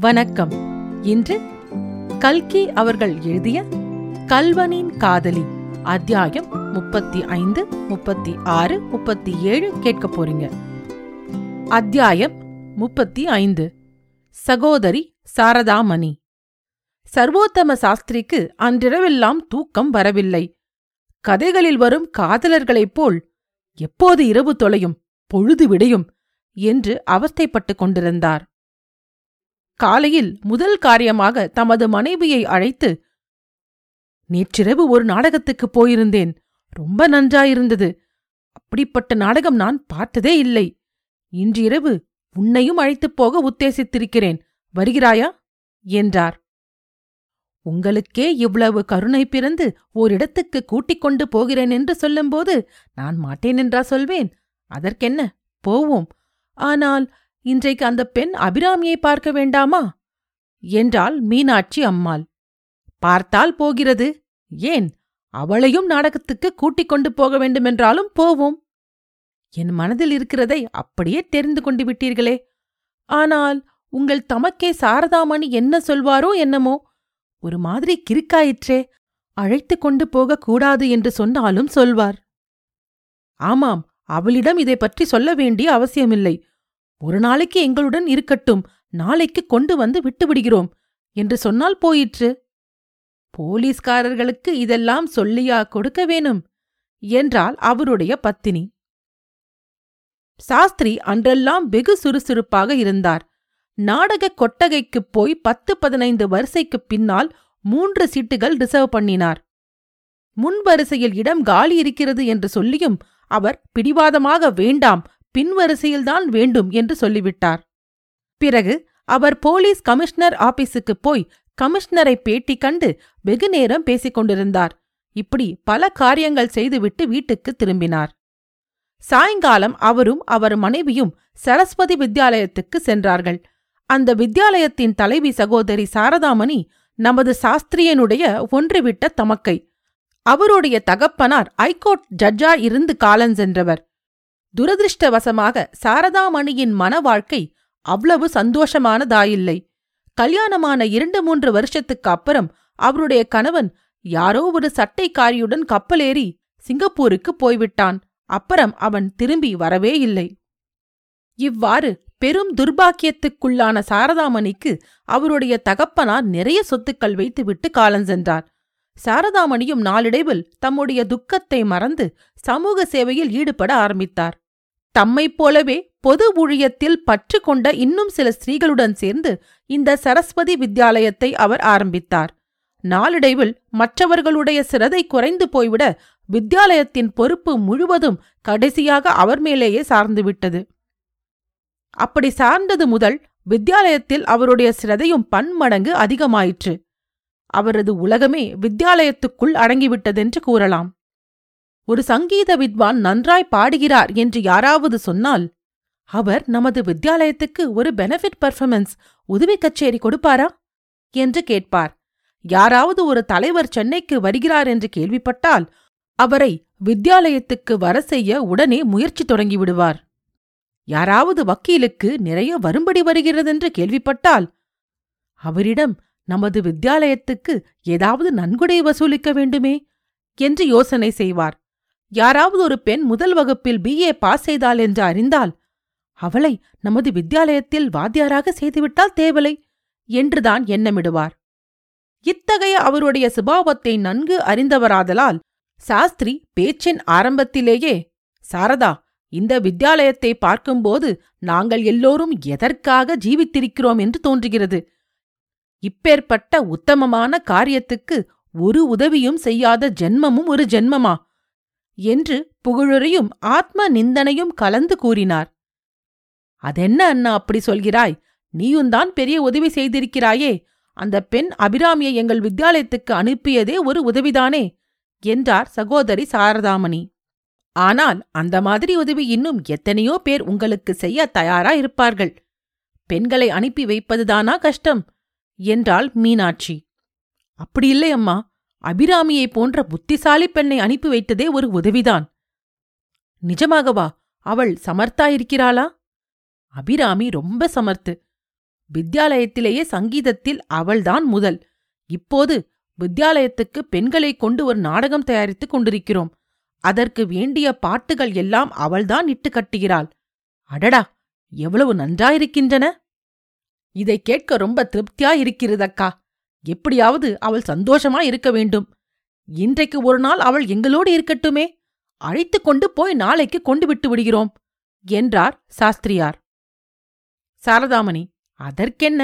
வணக்கம். இன்று கல்கி அவர்கள் எழுதிய கல்வனின் காதலி அத்தியாயம் முப்பத்தி ஐந்து முப்பத்தி ஆறு முப்பத்தி ஏழு கேட்க போறீங்க. அத்தியாயம் முப்பத்தி ஐந்து. சகோதரி சாரதாமணி. சர்வோத்தம சாஸ்திரிக்கு அன்றிரவெல்லாம் தூக்கம் வரவில்லை. கதைகளில் வரும் காதலர்களைப் போல் எப்போது இரவு தொலையும் பொழுது விடையும் என்று அவஸ்தைப்பட்டுக் கொண்டிருந்தார். காலையில் முதல் காரியமாக தமது மனைவியை அழைத்து நேற்றிரவு ஒரு நாடகத்துக்குப் போயிருந்தேன். ரொம்ப நன்றாயிருந்தது. அப்படிப்பட்ட நாடகம் நான் பார்த்ததே இல்லை. இன்றிரவு உன்னையும் அழைத்துப் போக உத்தேசித்திருக்கிறேன். வருகிறாயா? என்றார். உங்களுக்கே இவ்வளவு கருணை பிறந்து ஓரிடத்துக்கு கூட்டிக் கொண்டு போகிறேன் என்று சொல்லும்போது நான் மாட்டேன் என்றா சொல்வேன். அதற்கென்ன? போவோம். ஆனால் இன்றைக்கு அந்த பெண் அபிராமியை பார்க்க வேண்டாமா? என்றாள் மீனாட்சி அம்மாள். பார்த்தால் போகிறது. ஏன்? அவளையும் நாடகத்துக்கு கூட்டிக் கொண்டு போக வேண்டுமென்றாலும் போவோம். என் மனதில் இருக்கிறதை அப்படியே தெரிந்து கொண்டு விட்டீர்களே. ஆனால் உங்கள் தமக்கே சாரதாமணி என்ன சொல்வாரோ என்னமோ? ஒரு மாதிரி கிறுக்காயிற்றே. அழைத்துக் கொண்டு போகக் கூடாது என்று சொன்னாலும் சொல்வார். ஆமாம் அவளிடம் இதை பற்றி சொல்ல வேண்டிய அவசியமில்லை. ஒரு நாளைக்கு எங்களுடன் இருக்கட்டும். நாளைக்கு கொண்டு வந்து விட்டுவிடுகிறோம். என்று சொன்னால் போயிற்று. போலீஸ்காரர்களுக்கு இதெல்லாம் சொல்லியா கொடுக்க வேணும்? என்றாள் அவருடைய பத்தினி. சாஸ்திரி அன்றெல்லாம் வெகு சுறுசுறுப்பாக இருந்தார். நாடக கொட்டகைக்குப் போய் பத்து பதினைந்து வரிசைக்குப் பின்னால் மூன்று சீட்டுகள் ரிசர்வ் பண்ணினார். முன் வரிசையில் இடம் காலி இருக்கிறது என்று சொல்லியும் அவர் பிடிவாதமாக வேண்டாம் பின்வரிசையில்தான் வேண்டும் என்று சொல்லிவிட்டார். பிறகு அவர் போலீஸ் கமிஷனர் ஆபீஸுக்கு போய் கமிஷனரை பேட்டி கண்டு வெகுநேரம் பேசிக் கொண்டிருந்தார். இப்படி பல காரியங்கள் செய்துவிட்டு வீட்டுக்கு திரும்பினார். சாயங்காலம் அவரும் அவர் மனைவியும் சரஸ்வதி வித்யாலயத்துக்கு சென்றார்கள். அந்த வித்யாலயத்தின் தலைவி சகோதரி சாரதாமணி நமது சாஸ்திரியனுடைய ஒன்றுவிட்ட தமக்கை. அவருடைய தகப்பனார் ஐகோர்ட் ஜட்ஜா இருந்து காலஞ்சென்றவர். துரதிருஷ்டவசமாக சாரதாமணியின் மன வாழ்க்கை அவ்வளவு சந்தோஷமானதாயில்லை. கல்யாணமான இரண்டு மூன்று வருஷத்துக்கு அப்புறம் அவருடைய கணவன் யாரோ ஒரு சட்டைக்காரியுடன் கப்பலேறி சிங்கப்பூருக்கு போய்விட்டான். அப்புறம் அவன் திரும்பி வரவே இல்லை. இவ்வாறு பெரும் துர்பாக்கியத்துக்குள்ளான சாரதாமணிக்கு அவருடைய தகப்பனார் நிறைய சொத்துக்கள் வைத்துவிட்டு காலஞ்சென்றார் சாரதாமணியும் நாளடைவில் தம்முடைய துக்கத்தை மறந்து சமூக சேவையில் ஈடுபட ஆரம்பித்தார். தம்மைப் போலவே பொது ஊழியத்தில் பற்று கொண்ட இன்னும் சில ஸ்திரீகளுடன் சேர்ந்து இந்த சரஸ்வதி வித்யாலயத்தை அவர் ஆரம்பித்தார். நாளடைவில் மற்றவர்களுடைய சிரதை குறைந்து போய்விட வித்யாலயத்தின் பொறுப்பு முழுவதும் கடைசியாக அவர் மேலேயே சார்ந்துவிட்டது அப்படி சார்ந்தது முதல் வித்யாலயத்தில் அவருடைய சிரதையும் பன்மடங்கு அதிகமாயிற்று. அவரது உலகமே வித்யாலயத்துக்குள் அடங்கிவிட்டதென்று கூறலாம். ஒரு சங்கீத வித்வான் நன்றாய் பாடுகிறார் என்று யாராவது சொன்னால் அவர் நமது வித்யாலயத்துக்கு ஒரு பெனிஃபிட் பர்ஃபார்மன்ஸ் உதவி கச்சேரி கொடுப்பாரா? என்று கேட்பார். யாராவது ஒரு தலைவர் சென்னைக்கு வருகிறார் என்று கேள்விப்பட்டால் அவரை வித்யாலயத்துக்கு வர செய்ய உடனே முயற்சி தொடங்கிவிடுவார் யாராவது வக்கீலுக்கு நிறைய வரும்படி வருகிறதென்று கேள்விப்பட்டால் அவரிடம் நமது வித்யாலயத்துக்கு ஏதாவது நன்கொடை வசூலிக்க வேண்டுமே? என்று யோசனை செய்வார். யாராவது ஒரு பெண் முதல் வகுப்பில் பிஏ பாஸ் செய்தாள் என்று அறிந்தால் அவளை நமது வித்யாலயத்தில் வாத்தியாராக செய்துவிட்டால் தேவலை என்றுதான் எண்ணமிடுவார். இத்தகைய அவருடைய சுபாவத்தை நன்கு அறிந்தவராதலால் சாஸ்திரி பேச்சின் ஆரம்பத்திலேயே சாரதா இந்த வித்யாலயத்தை பார்க்கும்போது நாங்கள் எல்லோரும் எதற்காக ஜீவித்திருக்கிறோம்? என்று தோன்றுகிறது. இப்பேற்பட்ட உத்தமமான காரியத்துக்கு ஒரு உதவியும் செய்யாத ஜென்மமும் ஒரு ஜென்மமா? என்று புகழுரையும் ஆத்ம நிந்தனையும் கலந்து கூறினார். அதென்ன அண்ணா அப்படி சொல்கிறாய்? நீயுந்தான் பெரிய உதவி செய்திருக்கிறாயே. அந்த பெண் அபிராமியை எங்கள் வித்யாலயத்துக்கு அனுப்பியதே ஒரு உதவிதானே? என்றார் சகோதரி சாரதாமணி. ஆனால் அந்த மாதிரி உதவி இன்னும் எத்தனையோ பேர் உங்களுக்கு செய்ய தயாரா இருப்பார்கள் பெண்களை அனுப்பி வைப்பதுதானா கஷ்டம்? என்றாள் மீனாட்சி. அப்படி இல்லை அம்மா. அபிராமியைப் போன்ற புத்திசாலி பெண்ணை அனுப்பி வைத்ததே ஒரு உதவிதான். நிஜமாகவா அவள் சமர்த்தா இருக்கிறாளா அபிராமி ரொம்ப சமர்த்து. வித்யாலயத்திலேயே சங்கீதத்தில் அவள்தான் முதல். இப்போது வித்யாலயத்துக்கு பெண்களை கொண்டு ஒரு நாடகம் தயாரித்துக் கொண்டிருக்கிறோம். அதற்கு வேண்டிய பாட்டுகள் எல்லாம் அவள்தான் இட்டு கட்டுகிறாள். அடடா! எவ்வளவு நன்றாயிருக்கின்றன! இதை கேட்க ரொம்ப திருப்தியா இருக்கிறதக்கா எப்படியாவது அவள் சந்தோஷமா இருக்க வேண்டும். இன்றைக்கு ஒரு நாள் அவள் எங்களோடு இருக்கட்டுமே. அழைத்து கொண்டு போய் நாளைக்கு கொண்டு விட்டு விடுகிறோம் என்றார் சாஸ்திரியார். சாரதாமணி அதற்கென்ன?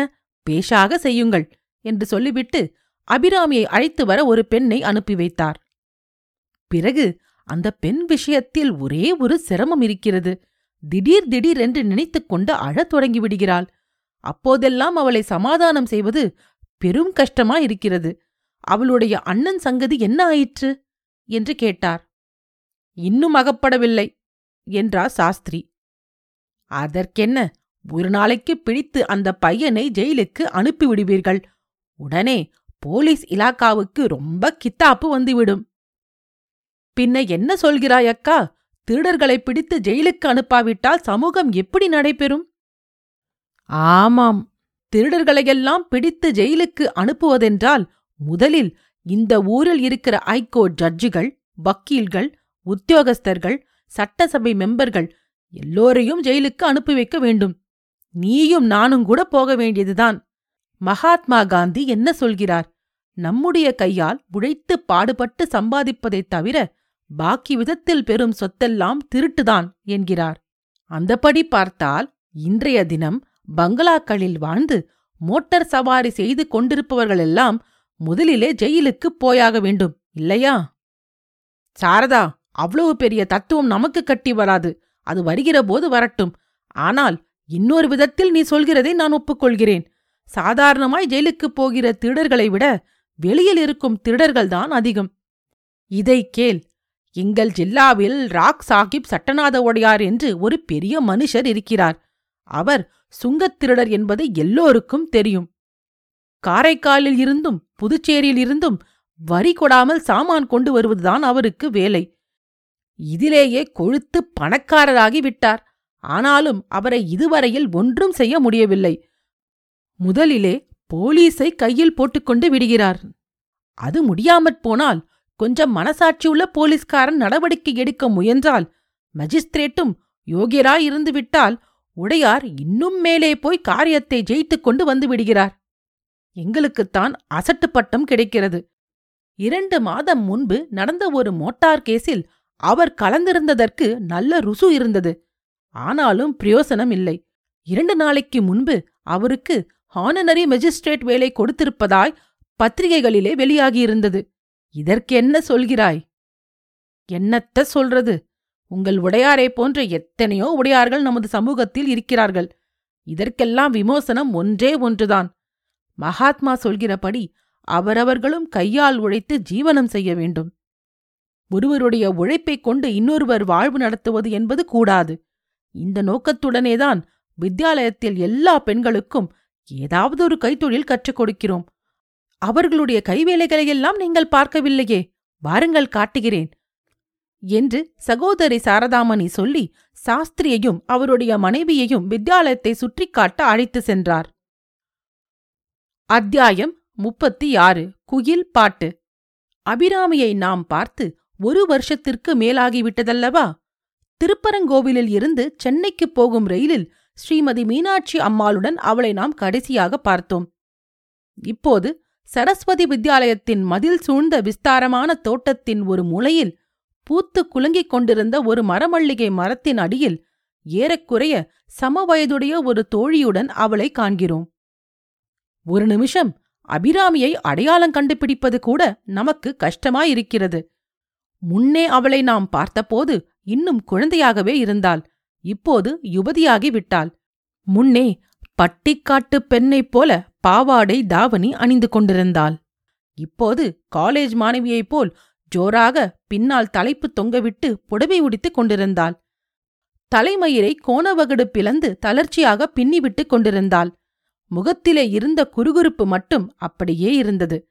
பேஷாக செய்யுங்கள் என்று சொல்லிவிட்டு அபிராமியை அழைத்து வர ஒரு பெண்ணை அனுப்பி வைத்தார். பிறகு அந்த பெண் விஷயத்தில் ஒரே ஒரு சிரமம் இருக்கிறது. திடீர் திடீர் என்று நினைத்துக் கொண்டு அழத் தொடங்கிவிடுகிறாள் அப்போதெல்லாம் அவளை சமாதானம் செய்வது பெரும் கஷ்டமா இருக்கிறது. அவளுடைய அண்ணன் சங்கதி என்ன ஆயிற்று? என்று கேட்டார். இன்னும் அகப்படவில்லை என்றார் சாஸ்திரி. அதற்கென்ன? ஒரு நாளைக்கு பிடித்து அந்த பையனை ஜெயிலுக்கு அனுப்பிவிடுவீர்கள். உடனே போலீஸ் இலாக்காவுக்கு ரொம்ப கித்தாப்பு வந்துவிடும். பின்ன என்ன சொல்கிறாய் அக்கா? திருடர்களை பிடித்து ஜெயிலுக்கு அனுப்பாவிட்டால் சமூகம் எப்படி நடைபெறும்? ஆமாம் திருடர்களையெல்லாம் பிடித்து ஜெயிலுக்கு அனுப்புவதென்றால் முதலில் இந்த ஊரில் இருக்கிற ஐகோர்ட் ஜட்ஜுகள் வக்கீல்கள் உத்தியோகஸ்தர்கள் சட்டசபை மெம்பர்கள் எல்லோரையும் ஜெயிலுக்கு அனுப்பி வைக்க வேண்டும். நீயும் நானும் கூட போக வேண்டியதுதான். மகாத்மா காந்தி என்ன சொல்கிறார்? நம்முடைய கையால் உழைத்து பாடுபட்டு சம்பாதிப்பதைத் தவிர பாக்கி விதத்தில் பெறும் சொத்தெல்லாம் திருட்டுதான் என்கிறார். அந்தபடி பார்த்தால் இன்றைய தினம் பங்களாக்களில் வாழ்ந்து மோட்டார் சவாரி செய்து கொண்டிருப்பவர்களெல்லாம் முதலிலே ஜெயிலுக்குப் போயாக வேண்டும் இல்லையா? சாரதா அவ்வளவு பெரிய தத்துவம் நமக்கு கட்டி வராது. அது வருகிறபோது வரட்டும். ஆனால் இன்னொரு விதத்தில் நீ சொல்கிறதை நான் ஒப்புக்கொள்கிறேன். சாதாரணமாய் ஜெயிலுக்குப் போகிற திருடர்களை விட வெளியில் இருக்கும் திருடர்கள்தான் அதிகம். இதை கேள். எங்கள் ஜில்லாவில் ராக் சாஹிப் சட்டநாத ஒடையார் என்று ஒரு பெரிய மனுஷர் இருக்கிறார். அவர் சுங்கத் திருடர் என்பது எல்லோருக்கும் தெரியும். காரைக்காலில் இருந்தும் புதுச்சேரியில் இருந்தும் வரி கொடாமல் சாமான் கொண்டு வருவதுதான் அவருக்கு வேலை. இதிலேயே கொழுத்து பணக்காரராகி விட்டார். ஆனாலும் அவரை இதுவரையில் ஒன்றும் செய்ய முடியவில்லை. முதலிலே போலீஸை கையில் போட்டுக்கொண்டு விடுகிறார். அது முடியாமற் போனால் கொஞ்சம் மனசாட்சியுள்ள போலீஸ்காரன் நடவடிக்கை எடுக்க முயன்றால் மஜிஸ்திரேட்டும் யோகியராயிருந்து விட்டால் உடையார் இன்னும் மேலே போய் காரியத்தை ஜெயித்துக் கொண்டு வந்து விடுகிறார். எங்களுக்குத்தான் அசட்டு பட்டம் கிடைக்கிறது. இரண்டு மாதம் முன்பு நடந்த ஒரு மோட்டார் கேஸில் அவர் கலந்திருந்ததற்கு நல்ல ருசு இருந்தது. ஆனாலும் பிரயோசனம் இல்லை. இரண்டு நாளைக்கு முன்பு அவருக்கு ஹானனரி மெஜிஸ்ட்ரேட் வேலை கொடுத்திருப்பதாய் பத்திரிகைகளிலே வெளியாகியிருந்தது. இதற்கென்ன சொல்கிறாய்? என்னத்த சொல்றது? உங்கள் உடையாரை போன்ற எத்தனையோ உடையார்கள் நமது சமூகத்தில் இருக்கிறார்கள். இதற்கெல்லாம் விமோசனம் ஒன்றே ஒன்றுதான். மகாத்மா சொல்கிறபடி அவரவர்களும் கையால் உழைத்து ஜீவனம் செய்ய வேண்டும். ஒருவருடைய உழைப்பைக் கொண்டு இன்னொருவர் வாழ்வு நடத்துவது என்பது கூடாது. இந்த நோக்கத்துடனேதான் வித்யாலயத்தில் எல்லா பெண்களுக்கும் ஏதாவது ஒரு கைத்தொழில் கற்றுக் கொடுக்கிறோம். அவர்களுடைய கைவேலைகளையெல்லாம் நீங்கள் பார்க்கவில்லையே. வாருங்கள் காட்டுகிறேன். என்று சகோதரி சாரதாமணி சொல்லி சாஸ்திரியையும் அவருடைய மனைவியையும் வித்யாலயத்தை சுற்றிக்காட்ட அழைத்து சென்றார். அத்தியாயம் முப்பத்தி ஆறு குயில் பாட்டு. அபிராமியை நாம் பார்த்து ஒரு வருஷத்திற்கு மேலாகிவிட்டதல்லவா? திருப்பரங்கோவிலில் இருந்து சென்னைக்குப் போகும் ரயிலில் ஸ்ரீமதி மீனாட்சி அம்மாளுடன் அவளை நாம் கடைசியாக பார்த்தோம். இப்போது சரஸ்வதி வித்யாலயத்தின் மதில் சூழ்ந்த விஸ்தாரமான தோட்டத்தின் ஒரு மூலையில் பூத்து குலுங்கிக் கொண்டிருந்த ஒரு மரமல்லிகை மரத்தின் அடியில் ஏறக்குறைய சமவயதுடைய ஒரு தோழியுடன் அவளை காண்கிறோம். ஒரு நிமிஷம் அபிராமியை அடையாளம் கண்டுபிடிப்பது கூட நமக்கு கஷ்டமாயிருக்கிறது. முன்னே அவளை நாம் பார்த்தபோது இன்னும் குழந்தையாகவே இருந்தாள். இப்போது யுவதியாகி விட்டாள். முன்னே பட்டிக்காட்டு பெண்ணைப் போல பாவாடை தாவணி அணிந்து கொண்டிருந்தாள். இப்போது காலேஜ் மாணவியைப் போல் ஜோராக பின்னால் தலைப்பு தொங்கவிட்டு புடவை உடித்துக் கொண்டிருந்தாள். தலைமயிரை கோணவகடு பிளந்து தளர்ச்சியாக பின்னிவிட்டுக் கொண்டிருந்தாள். முகத்திலே இருந்த குறுகுறுப்பு மட்டும் அப்படியே இருந்தது.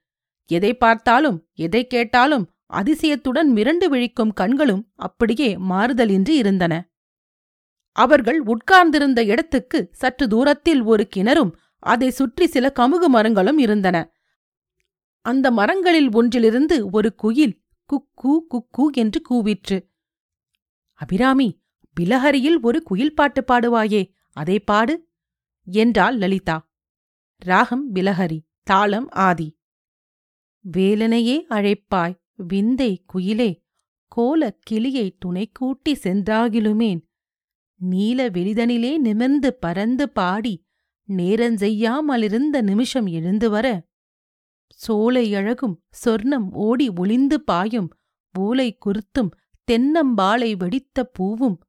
எதை பார்த்தாலும் எதை கேட்டாலும் அதிசயத்துடன் மிரண்டு விழிக்கும் கண்களும் அப்படியே மாறுதலின்றி இருந்தன. அவர்கள் உட்கார்ந்திருந்த இடத்துக்கு சற்று தூரத்தில் ஒரு கிணறும் அதை சுற்றி சில கமுகு மரங்களும் இருந்தன. அந்த மரங்களில் ஒன்றிலிருந்து ஒரு குயில் குக்கூ குக்கூ என்று கூவிற்று. அபிராமி பிலஹரியில் ஒரு குயில் பாட்டு பாடுவாயே அதை பாடு என்றாள் லலிதா. ராகம் பிலஹரி தாளம் ஆதி. வேலனையே அழைப்பாய் விந்தை குயிலே கோலக் கிளியை துணை கூட்டி சென்றாகிலுமேன். நீல வெளிதனிலே நிமிர்ந்து பறந்து பாடி நேரஞ்செய்யாமலிருந்த நிமிஷம் எழுந்து வர சோலை அழகும் சொர்ணம் ஓடி ஒளிந்து பாயும் ஓலை குருத்தும் தென்னம்பாளை வெடித்த பூவும்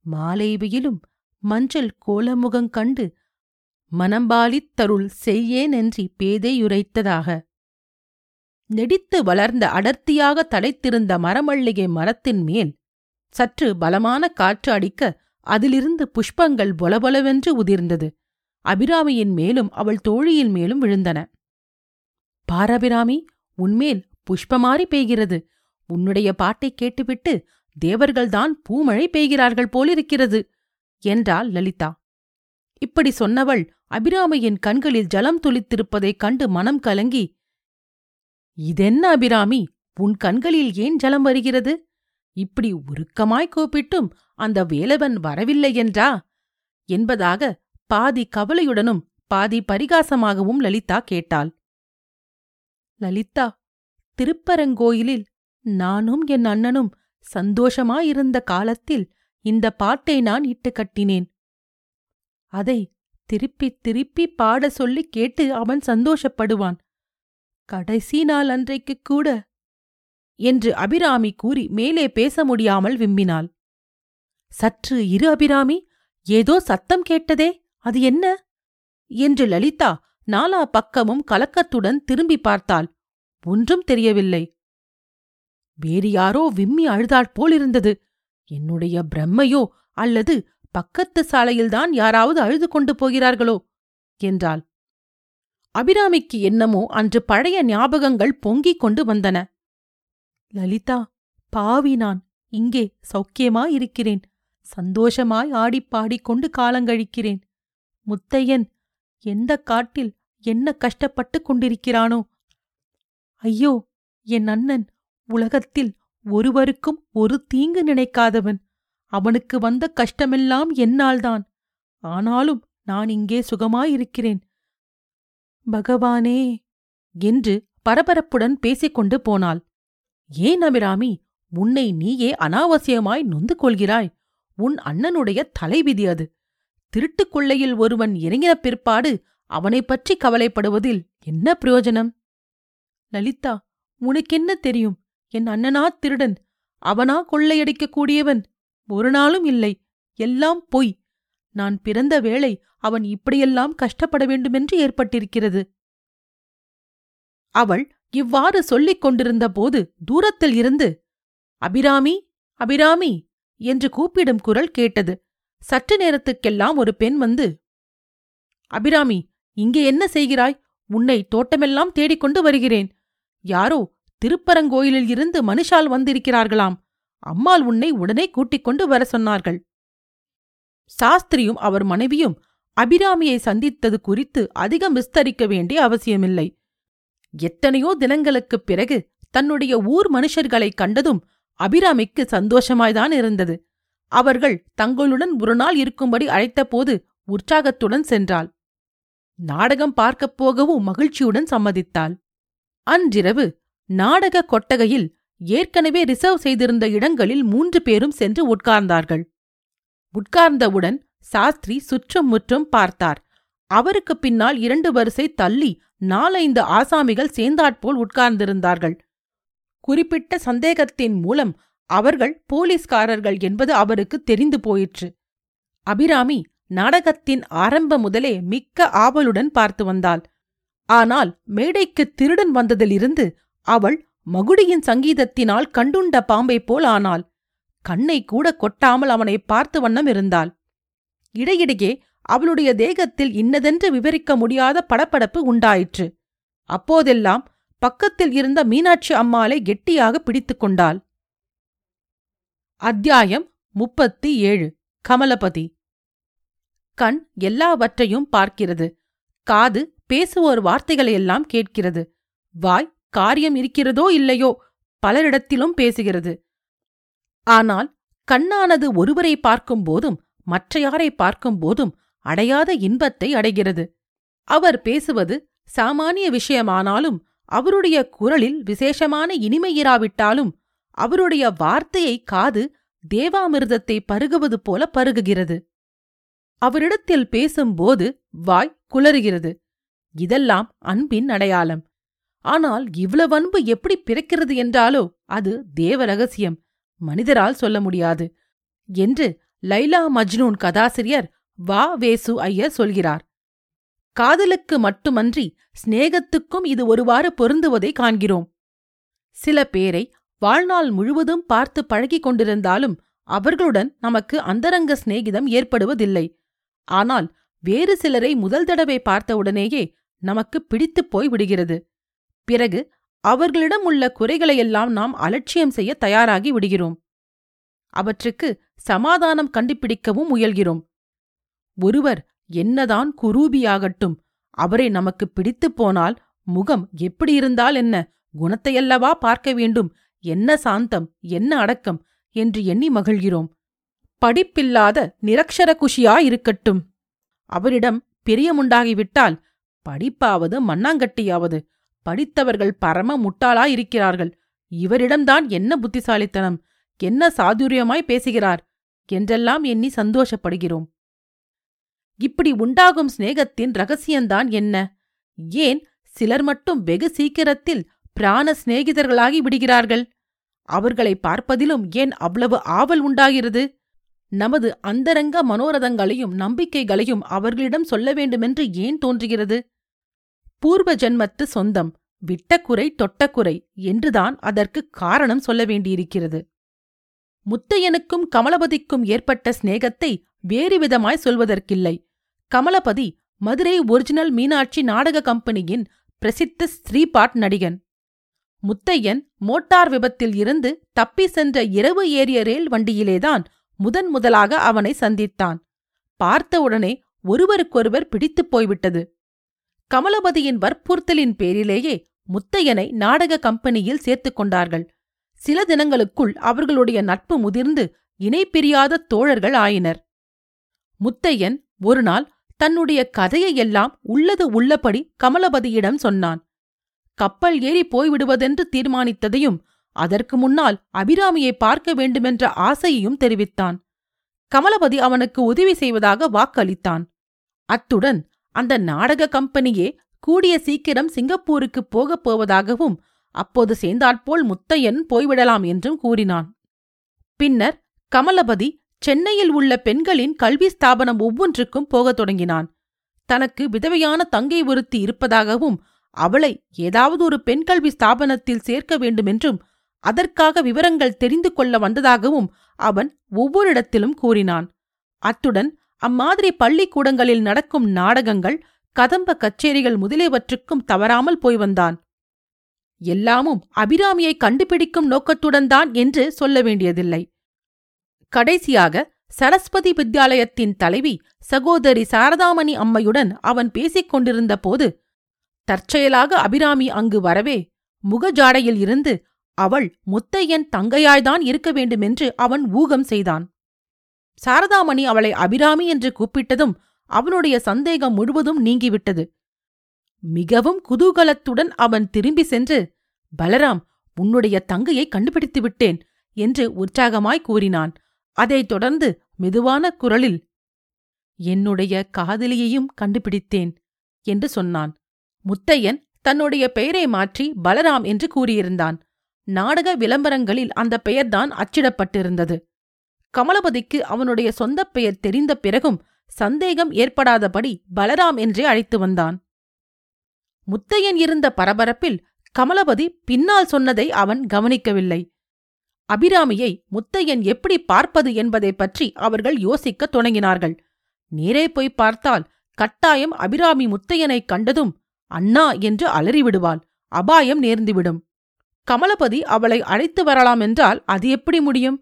மாலை வெயிலும் மஞ்சள் கோலமுகங் கண்டு மனம்பாலித் தருள் செய்யேனென்றி பேதையுரைத்ததாக நெடித்து வளர்ந்த அடர்த்தியாக தடைத்திருந்த மரமல்லிகை மரத்தின் மேல் சற்று பலமான காற்று அடிக்க அதிலிருந்து புஷ்பங்கள் பொலபொலவென்று உதிர்ந்தது. அபிராமியின் மேலும் அவள் தோழியின் மேலும் விழுந்தன. பாரபிராமி உன்மேல் புஷ்பமாரி பெய்கிறது. உன்னுடைய பாட்டைக் கேட்டுவிட்டு தேவர்கள்தான் பூமழை பெய்கிறார்கள் போலிருக்கிறது என்றாள் லலிதா. இப்படி சொன்னவள் அபிராமியின் கண்களில் ஜலம் துளித்திருப்பதைக் கண்டு மனம் கலங்கி இதென்ன அபிராமி உன் கண்களில் ஏன் ஜலம் வருகிறது? இப்படி உருக்கமாய் கூப்பிட்டும் அந்த வேலவன் வரவில்லை என்றா? என்பதாக பாதி கவலையுடனும் பாதி பரிகாசமாகவும் லலிதா கேட்டாள். லலிதா திருப்பரங்கோயிலில் நானும் என் அண்ணனும் சந்தோஷமாயிருந்த காலத்தில் இந்த பாட்டை நான் இட்டு கட்டினேன். அதை திருப்பித் திருப்பிப் பாட சொல்லிக் கேட்டு அவன் சந்தோஷப்படுவான். கடைசி நாள் அன்றைக்குக் கூட என்று அபிராமி கூறி மேலே பேச முடியாமல் விம்மினாள். சற்று இரு அபிராமி ஏதோ சத்தம் கேட்டதே அது என்ன? என்று லலிதா நாலா பக்கமும் கலக்கத்துடன் திரும்பி பார்த்தாள். ஒன்றும் தெரியவில்லை. வேறு யாரோ விம்மி அழுதாற் போலிருந்தது. என்னுடைய பிரம்மையோ அல்லது பக்கத்து சாலையில்தான் யாராவது அழுது கொண்டு போகிறார்களோ? என்றாள். அபிராமிக்கு என்னமோ அன்று பழைய ஞாபகங்கள் பொங்கிக் கொண்டு வந்தன. லலிதா பாவி நான் இங்கே சௌக்கியமாயிருக்கிறேன் சந்தோஷமாய் ஆடிப் பாடிக்கொண்டு காலங்கழிக்கிறேன். முத்தையன் எந்த காட்டில் என்ன கஷ்டப்பட்டுக் கொண்டிருக்கிறானோ? ஐயோ என் அண்ணன் உலகத்தில் ஒருவருக்கும் ஒரு தீங்கு நினைக்காதவன். அவனுக்கு வந்த கஷ்டமெல்லாம் என்னால்தான். ஆனாலும் நான் இங்கே சுகமாயிருக்கிறேன். பகவானே! என்று பரபரப்புடன் பேசிக்கொண்டு போனாள். ஏன் அபிராமி உன்னை நீயே அனாவசியமாய் நொந்து கொள்கிறாய். உன் அண்ணனுடைய தலைவிதி அது. திருட்டுக் கொள்ளையில் ஒருவன் இறங்கின பிற்பாடு அவனைப் பற்றி கவலைப்படுவதில் என்ன பிரயோஜனம்? லலிதா உனக்கென்ன தெரியும்? என் அண்ணனா திருடன் அவனா கொள்ளையடிக்கக் கூடியவன்? ஒரு நாளும் இல்லை. எல்லாம் பொய். நான் பிறந்த வேளை அவன் இப்படியெல்லாம் கஷ்டப்பட வேண்டுமென்று ஏற்பட்டிருக்கிறது. அவள் இவ்வாறு சொல்லிக் கொண்டிருந்த போது தூரத்தில் இருந்து அபிராமி அபிராமி என்று கூப்பிடும் குரல் கேட்டது. சற்று நேரத்துக்கெல்லாம் ஒரு பெண் வந்து அபிராமி இங்கே என்ன செய்கிறாய்? உன்னை தோட்டமெல்லாம் தேடிக்கொண்டு வருகிறேன். யாரோ திருப்பரங்கோயிலில் இருந்து மனுஷால் வந்திருக்கிறார்களாம். அம்மாள் உன்னை உடனே கூட்டிக் கொண்டு வர சொன்னார்கள். சாஸ்திரியும் அவர் மனைவியும் அபிராமியை சந்தித்தது குறித்து அதிகம் விஸ்தரிக்க வேண்டிய அவசியமில்லை. எத்தனையோ தினங்களுக்குப் பிறகு தன்னுடைய ஊர் மனுஷர்களைக் கண்டதும் அபிராமிக்கு சந்தோஷமாய்தான் இருந்தது. அவர்கள் தங்களுடன் ஒரு நாள் இருக்கும்படி அழைத்தபோது உற்சாகத்துடன் சென்றாள். நாடகம் பார்க்கப் போகவும் மகிழ்ச்சியுடன் சம்மதித்தாள். அன்றிரவு நாடக கொட்டகையில் ஏற்கனவே ரிசர்வ் செய்திருந்த இடங்களில் மூன்று பேரும் சென்று உட்கார்ந்தார்கள். உட்கார்ந்தவுடன் சாஸ்திரி சுற்றும் முற்றும் பார்த்தார். அவருக்கு பின்னால் இரண்டு வரிசை தள்ளி நாலைந்து ஆசாமிகள் சேர்ந்தாற்போல் உட்கார்ந்திருந்தார்கள். குறிப்பிட்ட சந்தேகத்தின் மூலம் அவர்கள் போலீஸ்காரர்கள் என்பது அவருக்கு தெரிந்து போயிற்று. அபிராமி நாடகத்தின் ஆரம்ப முதலே மிக்க ஆவலுடன் பார்த்து வந்தாள். ஆனால் மேடைக்கு திருடன் வந்ததிலிருந்து அவள் மகுடியின் சங்கீதத்தினால் கண்டுண்ட பாம்பைப் போல் ஆனாள். கண்ணை கூட கொட்டாமல் அவனை பார்த்து வண்ணம் இருந்தாள். இடையிடையே அவளுடைய தேகத்தில் இன்னதென்று விவரிக்க முடியாத படப்படப்பு உண்டாயிற்று. அப்போதெல்லாம் பக்கத்தில் இருந்த மீனாட்சி அம்மாளை கெட்டியாக பிடித்துக் கொண்டாள். அத்தியாயம் முப்பத்தி ஏழு கமலபதி. கண் எல்லாவற்றையும் பார்க்கிறது. காது பேசுவோர் வார்த்தைகளையெல்லாம் கேட்கிறது. வாய் காரியம் இருக்கிறதோ இல்லையோ பலரிடத்திலும் பேசுகிறது. ஆனால் கண்ணானது ஒருவரை பார்க்கும் போதும் மற்றையாரை பார்க்கும் போதும் அடையாத இன்பத்தை அடைகிறது. அவர் பேசுவது சாமானிய விஷயமானாலும் அவருடைய குரலில் விசேஷமான இனிமையிராவிட்டாலும் அவருடைய வார்த்தையை காது தேவாமிர்தத்தை பருகுவது போல பருகுகிறது. அவரிடத்தில் பேசும்போது வாய் குளறுகிறது. இதெல்லாம் அன்பின் அடையாளம். ஆனால் இவ்வளவு அன்பு எப்படி பிறக்கிறது என்றாலோ அது தேவ ரகசியம். மனிதரால் சொல்ல முடியாது. என்று லைலா மஜ்னூன் கதாசிரியர் வா வேசு ஐயர் சொல்கிறார். காதலுக்கு மட்டுமன்றி சிநேகத்துக்கும் இது ஒருவாறு பொருந்துவதை காண்கிறோம். சில பேரை வாழ்நாள் முழுவதும் பார்த்து பழகிக் கொண்டிருந்தாலும் அவர்களுடன் நமக்கு அந்தரங்க சிநேகிதம் ஏற்படுவதில்லை. ஆனால் வேறு சிலரை முதல் தடவை பார்த்தவுடனேயே நமக்கு பிடித்துப் போய் விடுகிறது. பிறகு அவர்களிடம் உள்ள குறைகளையெல்லாம் நாம் அலட்சியம் செய்ய தயாராகி விடுகிறோம். அவற்றுக்கு சமாதானம் கண்டுபிடிக்கவும் முயல்கிறோம். ஒருவர் என்னதான் குரூபியாகட்டும் அவரை நமக்கு பிடித்துப் போனால் முகம் எப்படியிருந்தால் என்ன குணத்தையல்லவா பார்க்க வேண்டும் என்ன சாந்தம் என்ன அடக்கம் என்று எண்ணி மகிழ்கிறோம். படிப்பில்லாத நிரக்ஷர குஷியாயிருக்கட்டும் அவரிடம் பிரியமுண்டாகிவிட்டால் படிப்பாவது மண்ணாங்கட்டியாவது. படித்தவர்கள் பரம முட்டாளாயிருக்கிறார்கள். இவரிடம்தான் என்ன புத்திசாலித்தனம் என்ன சாதுரியமாய் பேசுகிறார் என்றெல்லாம் எண்ணி சந்தோஷப்படுகிறோம். இப்படி உண்டாகும் சிநேகத்தின் ரகசியந்தான் என்ன? ஏன் சிலர் மட்டும் வெகு சீக்கிரத்தில் பிராண சிநேகிதர்களாகி விடுகிறார்கள். அவர்களை பார்ப்பதிலும் ஏன் அவ்வளவு ஆவல் உண்டாகிறது? நமது அந்தரங்க மனோரதங்களையும் நம்பிக்கைகளையும் அவர்களிடம் சொல்ல வேண்டுமென்று ஏன் தோன்றுகிறது? பூர்வ ஜென்மத்து சொந்தம் விட்டக்குறை தொட்டக்குறை என்றுதான் அதற்கு காரணம் சொல்ல வேண்டியிருக்கிறது. முத்தையனுக்கும் கமலபதிக்கும் ஏற்பட்ட சிநேகத்தை வேறு விதமாய் சொல்வதற்கில்லை. கமலபதி மதுரை ஒரிஜினல் மீனாட்சி நாடக கம்பெனியின் பிரசித்த ஸ்ரீபாட் நடிகன். முத்தையன் மோட்டார் விபத்தில் இருந்து தப்பி சென்ற இரவு ஏறிய ரயில் வண்டியிலேதான் முதன் முதலாக அவனை சந்தித்தான். பார்த்தவுடனே ஒருவருக்கொருவர் பிடித்துப் போய்விட்டது. கமலபதியின் வற்புறுத்தலின் பேரிலேயே முத்தையனை நாடக கம்பெனியில் சேர்த்துக் கொண்டார்கள். சில தினங்களுக்குள் அவர்களுடைய நட்பு முதிர்ந்து இணைப்பிரியாத தோழர்கள் ஆயினர். முத்தையன் ஒருநாள் தன்னுடைய கதையையெல்லாம் உள்ளது உள்ளபடி கமலபதியிடம் சொன்னான். கப்பல் ஏறி போய்விடுவதென்று தீர்மானித்ததையும் அதற்கு முன்னால் அபிராமியை பார்க்க வேண்டுமென்ற ஆசையையும் தெரிவித்தான். கமலபதி அவனுக்கு உதவி செய்வதாக வாக்களித்தான். அத்துடன் அந்த நாடக கம்பெனியே கூடிய சீக்கிரம் சிங்கப்பூருக்கு போகப் போவதாகவும் அப்போது சேர்ந்தாற்போல் முத்தையன் போய்விடலாம் என்றும் கூறினான். பின்னர் கமலபதி சென்னையில் உள்ள பெண்களின் கல்வி ஸ்தாபனம் ஒவ்வொன்றுக்கும் போகத் தொடங்கினான். தனக்கு விதவையான தங்கை ஒருத்தி இருப்பதாகவும் அவளை ஏதாவது ஒரு பெண் கல்வி ஸ்தாபனத்தில் சேர்க்க வேண்டுமென்றும் அதற்காக விவரங்கள் தெரிந்து கொள்ள வந்ததாகவும் அவன் ஒவ்வொரு இடத்திலும் கூறினான். அத்துடன் அம்மாதிரி பள்ளிக்கூடங்களில் நடக்கும் நாடகங்கள் கதம்ப கச்சேரிகள் முதலியவற்றுக்கும் தவறாமல் போய் வந்தான். எல்லாமும் அபிராமியை கண்டுபிடிக்கும் நோக்கத்துடன் தான் என்று சொல்ல வேண்டியதில்லை. கடைசியாக சரஸ்வதி வித்யாலயத்தின் தலைவி சகோதரி சாரதாமணி அம்மையுடன் அவன் பேசிக் கொண்டிருந்த போது தற்செயலாக அபிராமி அங்கு வரவே முகஜாடையில் இருந்து அவள் முத்தையன் தங்கையாய்தான் இருக்க வேண்டுமென்று அவன் ஊகம் செய்தான். சாரதாமணி அவளை அபிராமி என்று கூப்பிட்டதும் அவனுடைய சந்தேகம் முழுவதும் நீங்கிவிட்டது. மிகவும் குதூகலத்துடன் அவன் திரும்பி சென்று பலராம் உன்னுடைய தங்கையை கண்டுபிடித்து விட்டேன் என்று உற்சாகமாய் கூறினான். அதைத் தொடர்ந்து மெதுவான குரலில் என்னுடைய காதலியையும் கண்டுபிடித்தேன் என்று சொன்னான். முத்தையன் தன்னுடைய பெயரை மாற்றி பலராம் என்று கூறியிருந்தான். நாடக விளம்பரங்களில் அந்த பெயர்தான் அச்சிடப்பட்டிருந்தது. கமலபதிக்கு அவனுடைய சொந்தப் பெயர் தெரிந்த பிறகும் சந்தேகம் ஏற்படாதபடி பலராம் என்றே அழைத்து வந்தான். முத்தையன் இருந்த பரபரப்பில் கமலபதி பின்னால் சொன்னதை அவன் கவனிக்கவில்லை. அபிராமியை முத்தையன் எப்படி பார்ப்பது என்பதைப் பற்றி அவர்கள் யோசிக்கத் தொடங்கினார்கள். நேரே போய் பார்த்தால் கட்டாயம் அபிராமி முத்தையனைக் கண்டதும் அண்ணா என்று அலறிவிடுவாள். அபாயம் நேர்ந்துவிடும். கமலபதி அவளை அழைத்து வரலாம் என்றால் அது எப்படி முடியும்?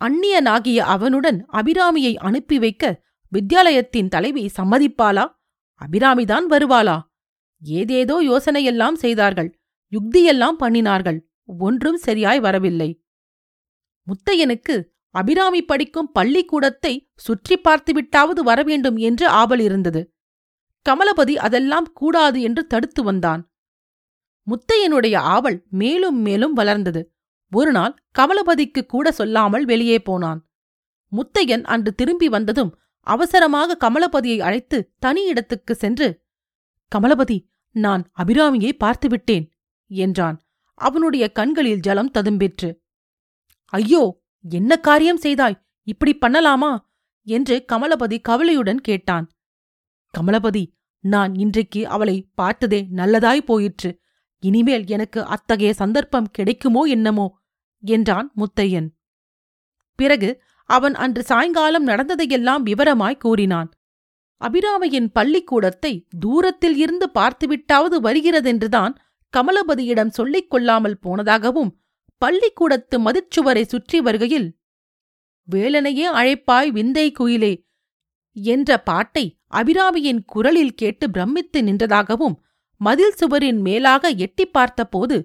அந்நியனாகிய அவனுடன் அபிராமியை அனுப்பி வைக்க வித்யாலயத்தின் தலைவி சம்மதிப்பாளா? அபிராமிதான் வருவாளா? ஏதேதோ யோசனையெல்லாம் செய்தார்கள். யுக்தியெல்லாம் பண்ணினார்கள். ஒன்றும் சரியாய் வரவில்லை. முத்தையனுக்கு அபிராமி படிக்கும் பள்ளிக்கூடத்தை சுற்றி பார்த்துவிட்டாவது வரவேண்டும் என்று ஆவல் இருந்தது. கமலபதி அதெல்லாம் கூடாது என்று தடுத்து வந்தான். முத்தையனுடைய ஆவல் மேலும் மேலும் வளர்ந்தது. ஒருநாள் கமலபதிக்கு கூட சொல்லாமல் வெளியே போனான். முத்தையன் அன்று திரும்பி வந்ததும் அவசரமாக கமலபதியை அழைத்து தனி இடத்துக்கு சென்று கமலபதி நான் அபிராமியை பார்த்துவிட்டேன் என்றான். அவனுடைய கண்களில் ஜலம் ததும்பிற்று. ஐயோ என்ன காரியம் செய்தாய்? இப்படி பண்ணலாமா? என்று கமலபதி கவலையுடன் கேட்டான். கமலபதி நான் இன்றைக்கு அவளை பார்த்ததே நல்லதாய் போயிற்று. இனிமேல் எனக்கு அத்தகைய சந்தர்ப்பம் கிடைக்குமோ என்னமோ? என்றான் முத்தையன். பிறகு அவன் அன்று சாயங்காலம் நடந்ததையெல்லாம் விவரமாய் கூறினான். அபிராமையின் பள்ளிக்கூடத்தை தூரத்தில் இருந்து பார்த்துவிட்டாவது வருகிறதென்றுதான் கமலபதியிடம் சொல்லிக் கொள்ளாமல் போனதாகவும் பள்ளிக்கூடத்து மதிச்சுவரை சுற்றி வருகையில் வேலனையே அழைப்பாய் விந்தை குயிலே என்ற பாட்டை அபிராமியின் குரலில் கேட்டு பிரமித்து நின்றதாகவும் மதில் சுவரின் மேலாக எட்டி பார்த்தபோது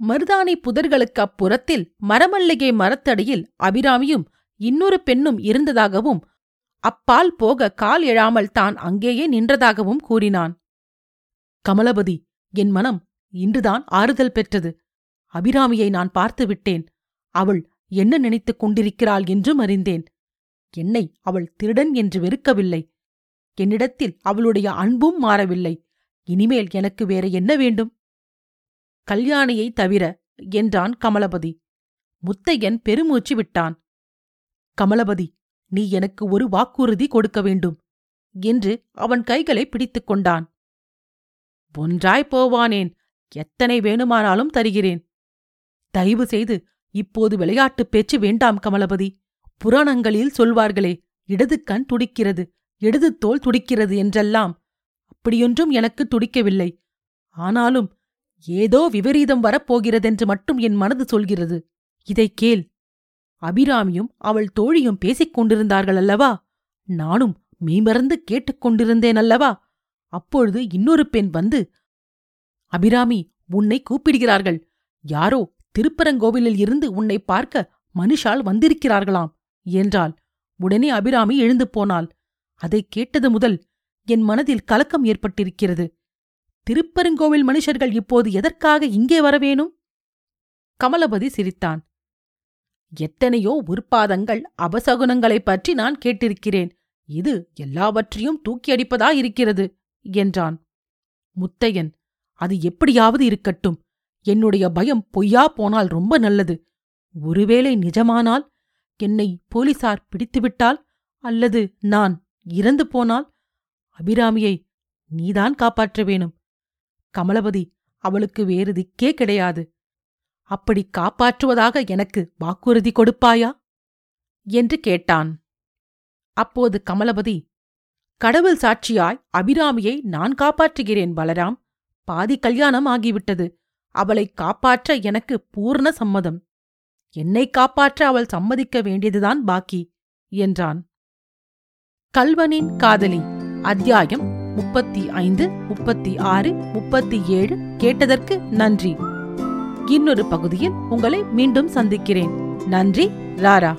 மருதாணி புதர்களுக்கு அப்புறத்தில் மரமல்லிகை மரத்தடியில் அபிராமியும் இன்னொரு பெண்ணும் இருந்ததாகவும் அப்பால் போக கால் எழாமல் தான் அங்கேயே நின்றதாகவும் கூறினான். கமலபதி என் மனம் இன்றுதான் ஆறுதல் பெற்றது. அபிராமியை நான் பார்த்து விட்டேன். அவள் என்ன நினைத்துக் கொண்டிருக்கிறாள் என்றும் அறிந்தேன். என்னை அவள் திருடன் என்று வெறுக்கவில்லை. என்னிடத்தில் அவளுடைய அன்பும் மாறவில்லை. இனிமேல் எனக்கு வேற என்ன வேண்டும்? கல்யாணியை தவிர என்றான் கமலபதி. முத்தையன் பெருமூச்சு விட்டான். கமலபதி நீ எனக்கு ஒரு வாக்குறுதி கொடுக்க வேண்டும் என்று அவன் கைகளை பிடித்துக் கொண்டான். ஒன்றாய் போவானேன் எத்தனை வேணுமானாலும் தருகிறேன். தயவு செய்து இப்போது விளையாட்டுப் பேச்சு வேண்டாம் கமலபதி. புராணங்களில் சொல்வார்களே இடது கண் துடிக்கிறது. இடது தோல் துடிக்கிறது என்றெல்லாம். அப்படியொன்றும் எனக்கு துடிக்கவில்லை. ஆனாலும் ஏதோ விபரீதம் வரப்போகிறதென்று மட்டும் என் மனது சொல்கிறது. இதைக் கேள். அபிராமியும் அவள் தோழியும் பேசிக் கொண்டிருந்தார்கள் அல்லவா? நானும் மீமறந்து கேட்டுக்கொண்டிருந்தேன் அல்லவா? அப்பொழுது இன்னொரு பெண் வந்து அபிராமி உன்னை கூப்பிடுகிறார்கள். யாரோ திருப்பரங்கோவிலில் இருந்து உன்னை பார்க்க மனுஷால் வந்திருக்கிறார்களாம் என்றாள். உடனே அபிராமி எழுந்து போனாள். அதைக் கேட்டது முதல் என் மனதில் கலக்கம் ஏற்பட்டிருக்கிறது. திருப்பெருங்கோவில் மனுஷர்கள் இப்போது எதற்காக இங்கே வரவேணும் கமலபதி சிரித்தான். எத்தனையோ உற்பாதங்கள் அபசகுனங்களைப் பற்றி நான் கேட்டிருக்கிறேன். இது எல்லாவற்றையும் தூக்கி இருக்கிறது என்றான். முத்தையன் அது எப்படியாவது இருக்கட்டும். என்னுடைய பயம் பொய்யா போனால் ரொம்ப நல்லது. ஒருவேளை நிஜமானால் என்னை போலீசார் பிடித்துவிட்டால் அல்லது நான் இறந்து போனால் அபிராமியை நீதான் காப்பாற்ற வேணும். கமலபதி அவளுக்கு வேறு திக்கே கிடையாது. அப்படி காப்பாற்றுவதாக எனக்கு வாக்குறுதி கொடுப்பாயா? என்று கேட்டான். அப்போது கமலபதி கடவுள் சாட்சியாய் அபிராமியை நான் காப்பாற்றுகிறேன் பலராம். பாதி கல்யாணம் ஆகிவிட்டது. அவளை காப்பாற்ற எனக்கு பூர்ண சம்மதம். என்னை காப்பாற்ற அவள் சம்மதிக்க வேண்டியதுதான் பாக்கி என்றான். கல்வனின் காதலி அத்தியாயம் முப்பத்தி ஐந்து முப்பத்தி ஆறு முப்பத்தி ஏழு கேட்டதற்கு நன்றி. இன்னொரு பகுதியில் உங்களை மீண்டும் சந்திக்கிறேன். நன்றி ராரா.